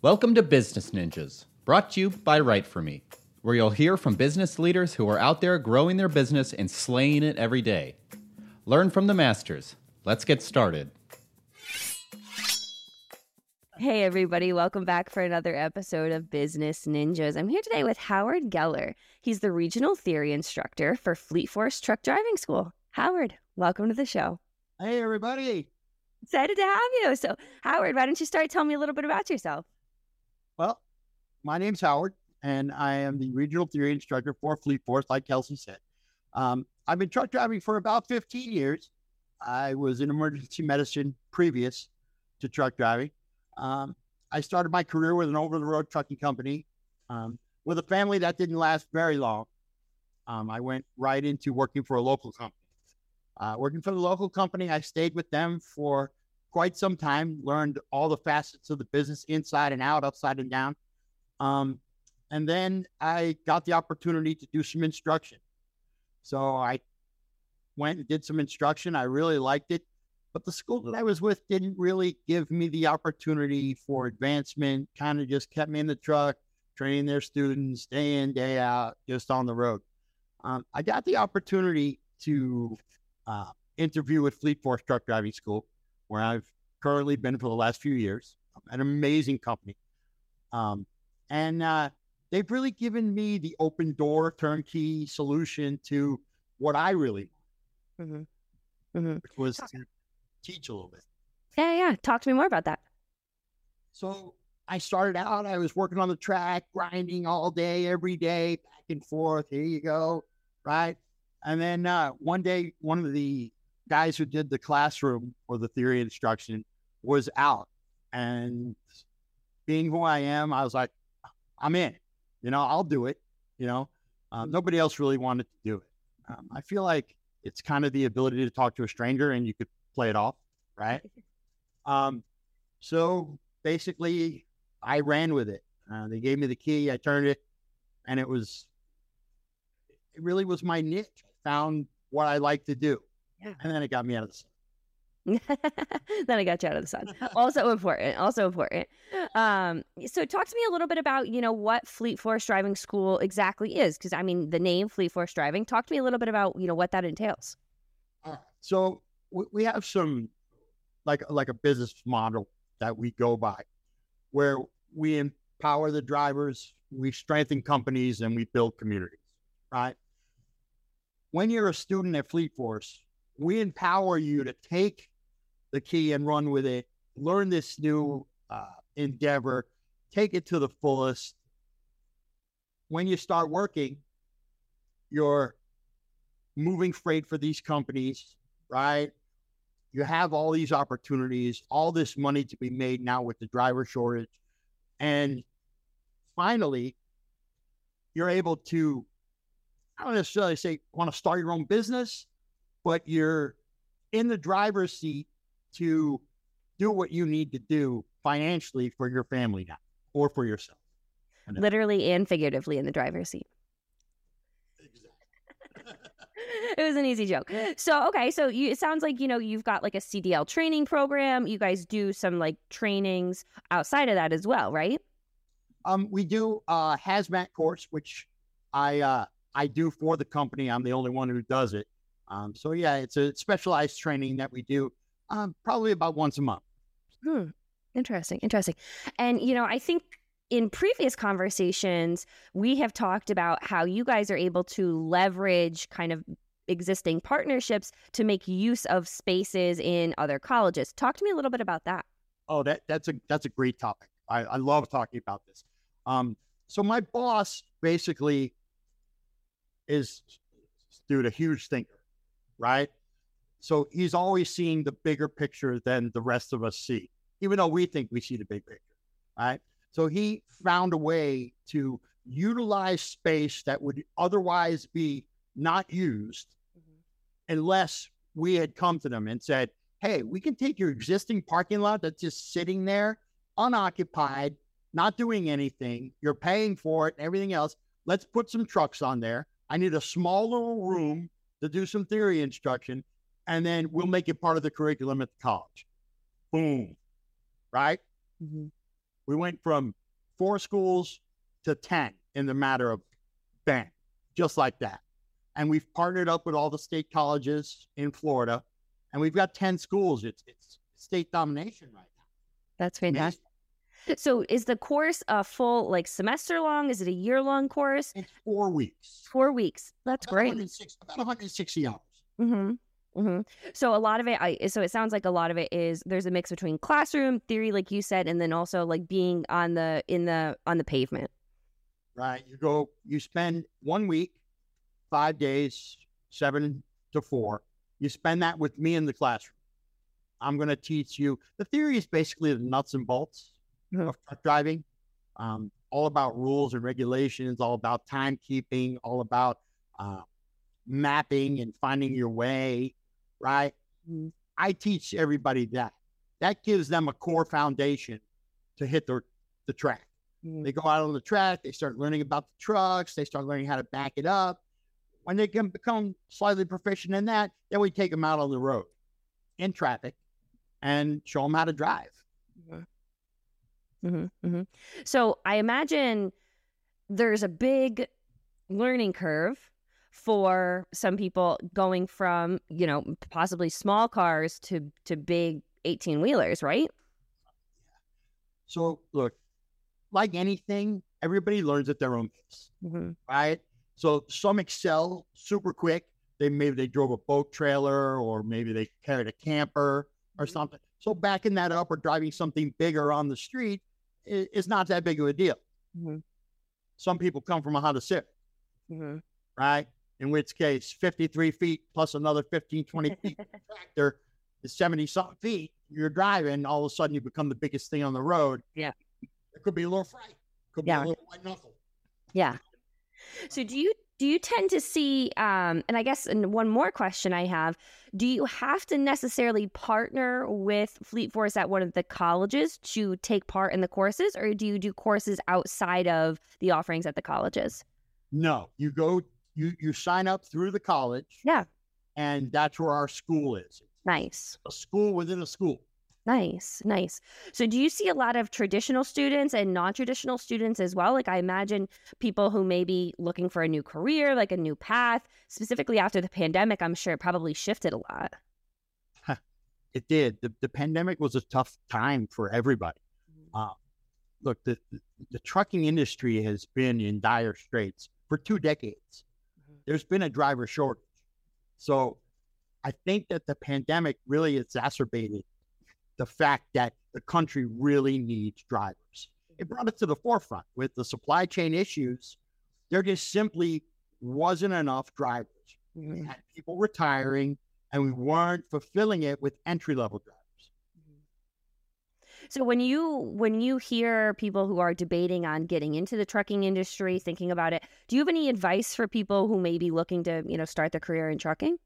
Welcome to Business Ninjas, brought to you by Write For Me, where you'll hear from business leaders who are out there growing their business and slaying it every day. Learn from the masters. Let's get started. Hey, everybody, welcome back for another episode of Business Ninjas. I'm here today with Howard Geller. He's the regional theory instructor for Fleet Force Truck Driving School. Howard, welcome to the show. Hey, everybody. Excited to have you. So, Howard, why don't you start telling me a little bit about yourself? My name's Howard, and I am the regional theory instructor for Fleet Force, like Kelsey said. Um, I've been truck driving for about 15 years. I was in emergency medicine previous to truck driving. Um, I started my career with an over the road trucking company um, with a family that didn't last very long. Um, I went right into working for a local company. Uh, working for the local company, I stayed with them for quite some time, learned all the facets of the business inside and out, upside and down. Um, and then I got the opportunity to do some instruction. So I went and did some instruction. I really liked it. But the school that I was with didn't really give me the opportunity for advancement, kind of just kept me in the truck, training their students day in, day out, just on the road. Um, I got the opportunity to uh, interview with Fleet Force Truck Driving School, where I've currently been for the last few years. An amazing company. Um, and uh, they've really given me the open door turnkey solution to what I really want, mm-hmm. Mm-hmm. which was to teach a little bit. Yeah, yeah. Talk to me more about that. So I started out, I was working on the track, grinding all day, every day, back and forth. Here you go. Right. And then uh, one day, one of the guys who did the classroom or the theory instruction was out. And being who I am, I was like, I'm in. You know, I'll do it. You know, um, nobody else really wanted to do it. Um, I feel like it's kind of the ability to talk to a stranger and you could play it off, right? Um, so basically, I ran with it. Uh, they gave me the key. I turned it, and it was it really was my niche. I found what I like to do, yeah. and then it got me out of the. then I got you out of the sun. Also important. Also important. Um, so talk to me a little bit about, you know, what Fleet Force Driving School exactly is. Because I mean, the name Fleet Force Driving. Talk to me a little bit about, you know, what that entails. Uh, so we, we have some like like a business model that we go by, where we empower the drivers, we strengthen companies, and we build communities. Right. When you're a student at Fleet Force, we empower you to take the key and run with it, learn this new uh, endeavor, take it to the fullest. When you start working, you're moving freight for these companies, right? You have all these opportunities, all this money to be made now with the driver shortage. And finally, you're able to, I don't necessarily say want to start your own business, but you're in the driver's seat to do what you need to do financially for your family now or for yourself. Literally and figuratively in the driver's seat. it was an easy joke. So okay, so you, it sounds like you know you've got like a CDL training program. You guys do some like trainings outside of that as well, right? Um, we do a hazmat course, which I uh, I do for the company. I'm the only one who does it. Um, so yeah, it's a specialized training that we do um, probably about once a month. Hmm. Interesting. Interesting. And, you know, I think in previous conversations, we have talked about how you guys are able to leverage kind of existing partnerships to make use of spaces in other colleges. Talk to me a little bit about that. Oh, that that's a that's a great topic. I, I love talking about this. Um, so my boss basically is dude a huge thinker, right? So he's always seeing the bigger picture than the rest of us see, even though we think we see the big picture, right? So he found a way to utilize space that would otherwise be not used mm-hmm. unless we had come to them and said, hey, we can take your existing parking lot that's just sitting there unoccupied, not doing anything. You're paying for it and everything else. Let's put some trucks on there. I need a small little room to do some theory instruction and then we'll make it part of the curriculum at the college. Boom. Right? Mm-hmm. We went from four schools to 10 in the matter of bang, just like that. And we've partnered up with all the state colleges in Florida, and we've got 10 schools. It's, it's state domination right now. That's fantastic. So is the course a full like semester long? Is it a year long course? It's four weeks. Four weeks. That's About great. 160 about 160 hours. Mm-hmm. Mm-hmm. So a lot of it, I so it sounds like a lot of it is there's a mix between classroom theory, like you said, and then also like being on the in the on the pavement. right? You go, you spend one week, five days, seven to four. You spend that with me in the classroom. I'm going to teach you. The theory is basically the nuts and bolts Mhm. of truck driving, um, all about rules and regulations, all about timekeeping, all about uh, mapping and finding your way, right? Mhm. I teach everybody that. That gives them a core foundation to hit the, the track. They go out on the track, they start learning about the trucks, they start learning how to back it up. When they can become slightly proficient in that, then we take them out on the road in traffic and show them how to drive. hmm hmm So I imagine there's a big learning curve for some people going from you know possibly small cars to to big 18 wheelers, right? So, look, like anything, everybody learns at their own pace, Mm-hmm. right? So, some excel super quick. They maybe they drove a boat trailer or maybe they carried a camper or Mhm. something. So, backing that up or driving something bigger on the street i- is not that big of a deal. Mhm. Some people come from a Honda Civic. Mm-hmm. right? In which case, 53 feet plus another 15, 20 feet tractor is 70 something feet. You're driving, all of a sudden you become the biggest thing on the road. Yeah. It could be a little fright, could be Yeah. a little white knuckle. Yeah. So do you do you tend to see um and I guess and one more question I have, do you have to necessarily partner with Fleet Force at one of the colleges to take part in the courses or do you do courses outside of the offerings at the colleges? No, you go, you you sign up through the college. Yeah. And that's where our school is. Nice. A school within a school. Nice, nice. So, do you see a lot of traditional students and non traditional students as well? Like, I imagine people who may be looking for a new career, like a new path, specifically after the pandemic, I'm sure it probably shifted a lot. It did. The, the pandemic was a tough time for everybody. Uh, look, the, the, the trucking industry has been in dire straits for two decades. There's been a driver shortage. So I think that the pandemic really exacerbated the fact that the country really needs drivers. It brought it to the forefront with the supply chain issues. There just simply wasn't enough drivers. We mm-hmm. had people retiring, and we weren't fulfilling it with entry level drivers. So when you when you hear people who are debating on getting into the trucking industry, thinking about it, do you have any advice for people who may be looking to, you know, start their career in trucking?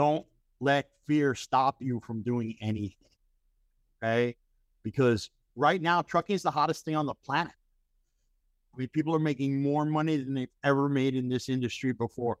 don't let fear stop you from doing anything. Okay. Because right now, trucking is the hottest thing on the planet. I mean, people are making more money than they've ever made in this industry before.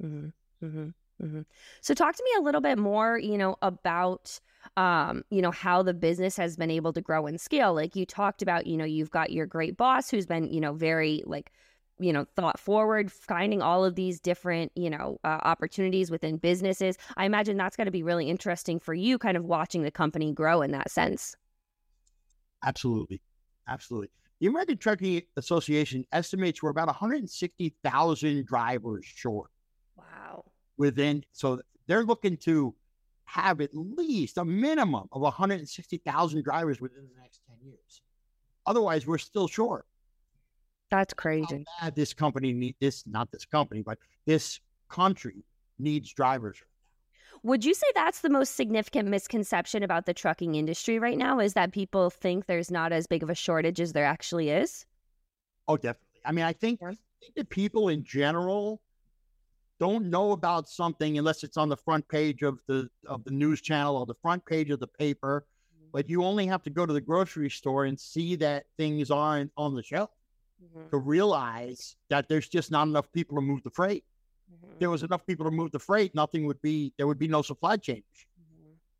Mm-hmm. Mm-hmm. Mm-hmm. So talk to me a little bit more, you know, about um, you know, how the business has been able to grow and scale. Like you talked about, you know, you've got your great boss who's been, you know, very like, you know, thought forward, finding all of these different, you know, uh, opportunities within businesses. I imagine that's going to be really interesting for you, kind of watching the company grow in that sense. Absolutely. Absolutely. The American Trucking Association estimates we're about 160,000 drivers short Wow. Within. So they're looking to have at least a minimum of 160,000 drivers within the next 10 years. Otherwise, we're still short. That's how crazy. bad this company need this not this company but this country needs drivers Would you say that's the most significant misconception about the trucking industry right now is that people think there's not as big of a shortage as there actually is? oh definitely i mean i think, I think that people in general don't know about something unless it's on the front page of the of the news channel or the front page of the paper but you only have to go to the grocery store and see that things aren't on the shelf to realize that there's just not enough people to move the freight. If there was enough people to move the freight nothing would be there would be no supply chain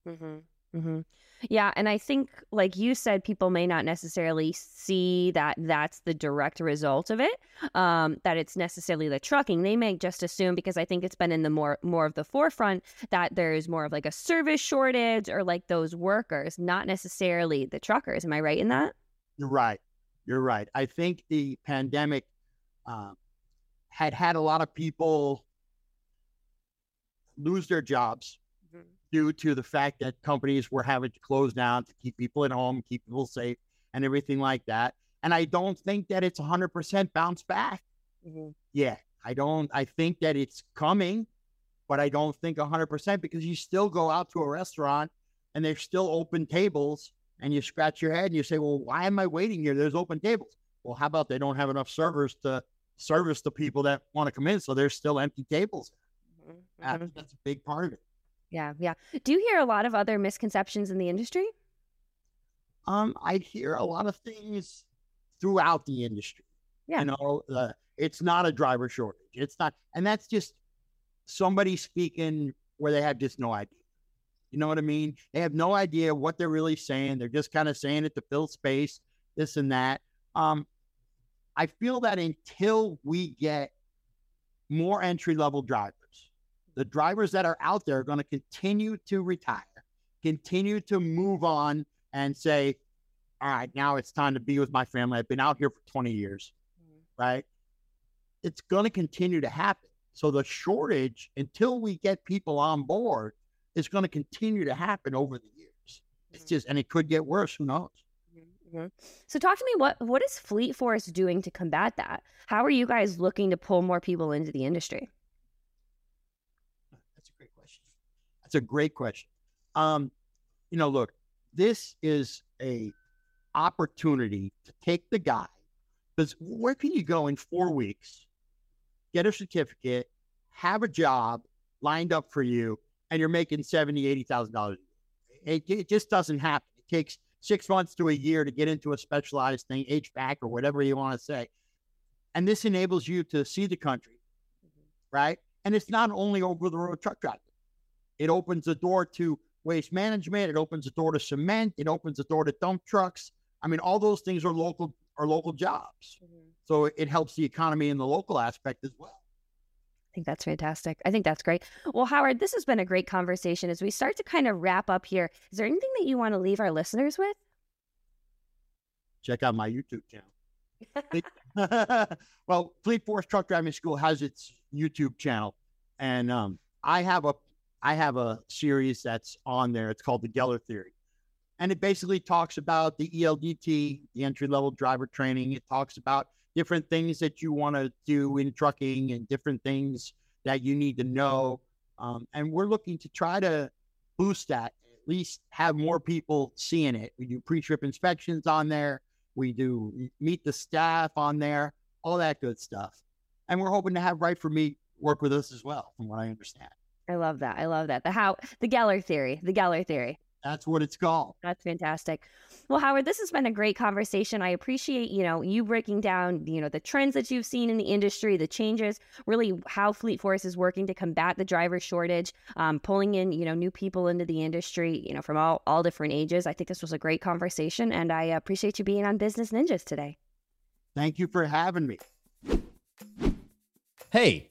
Mm-hmm. Mm-hmm. Yeah, and I think, like you said, people may not necessarily see that that's the direct result of it. Um, that it's necessarily the trucking. They may just assume because I think it's been in the more more of the forefront that there's more of like a service shortage or like those workers, not necessarily the truckers. Am I right in that? You're right. You're right. I think the pandemic uh, had had a lot of people lose their jobs due to the fact that companies were having to close down to keep people at home, keep people safe, and everything like that. And I don't think that it's 100% bounce back. Mm-hmm. Yeah, I don't. I think that it's coming, but I don't think 100% because you still go out to a restaurant and there's still open tables, and you scratch your head and you say, "Well, why am I waiting here? There's open tables." Well, how about they don't have enough servers to service the people that want to come in, so there's still empty tables. Mm-hmm. That's a big part of it. Yeah, yeah. Do you hear a lot of other misconceptions in the industry? Um, I hear a lot of things throughout the industry. Yeah. You know, uh, it's not a driver shortage. It's not, and that's just somebody speaking where they have just no idea. You know what I mean? They have no idea what they're really saying. They're just kind of saying it to fill space, this and that. Um, I feel that until we get more entry level drivers, the drivers that are out there are going to continue to retire, continue to move on and say, all right, now it's time to be with my family. I've been out here for 20 years, mm-hmm. right? It's going to continue to happen. So the shortage, until we get people on board, is going to continue to happen over the years. Mm-hmm. It's just, and it could get worse. Who knows? Mm-hmm. mm-hmm. So talk to me. What what is Fleet Force doing to combat that? How are you guys looking to pull more people into the industry? That's a great question. Um, you know, look, this is a opportunity to take the guy because where can you go in four weeks, get a certificate, have a job lined up for you, and you're making seventy, eighty thousand dollars. It, it just doesn't happen. It takes six months to a year to get into a specialized thing, HVAC or whatever you want to say. And this enables you to see the country, right? And it's not only over the road truck driving. It opens the door to waste management. It opens the door to cement. It opens the door to dump trucks. I mean, all those things are local are local jobs. Mm-hmm. So it helps the economy in the local aspect as well. I think that's fantastic. I think that's great. Well, Howard, this has been a great conversation. As we start to kind of wrap up here, is there anything that you want to leave our listeners with? Check out my YouTube channel. well, Fleet Force Truck Driving School has its YouTube channel, and um, I have a I have a series that's on there. It's called the Geller Theory. And it basically talks about the ELDT, the entry level driver training. It talks about different things that you want to do in trucking and different things that you need to know. Um, and we're looking to try to boost that, at least have more people seeing it. We do pre trip inspections on there, we do meet the staff on there, all that good stuff. And we're hoping to have WriteForMe work with us as well, from what I understand. I love that. I love that. The how the Geller theory. The Geller theory. That's what it's called. That's fantastic. Well, Howard, this has been a great conversation. I appreciate, you know, you breaking down, you know, the trends that you've seen in the industry, the changes, really how Fleet Force is working to combat the driver shortage, um, pulling in, you know, new people into the industry, you know, from all, all different ages. I think this was a great conversation and I appreciate you being on Business Ninjas today. Thank you for having me. Hey,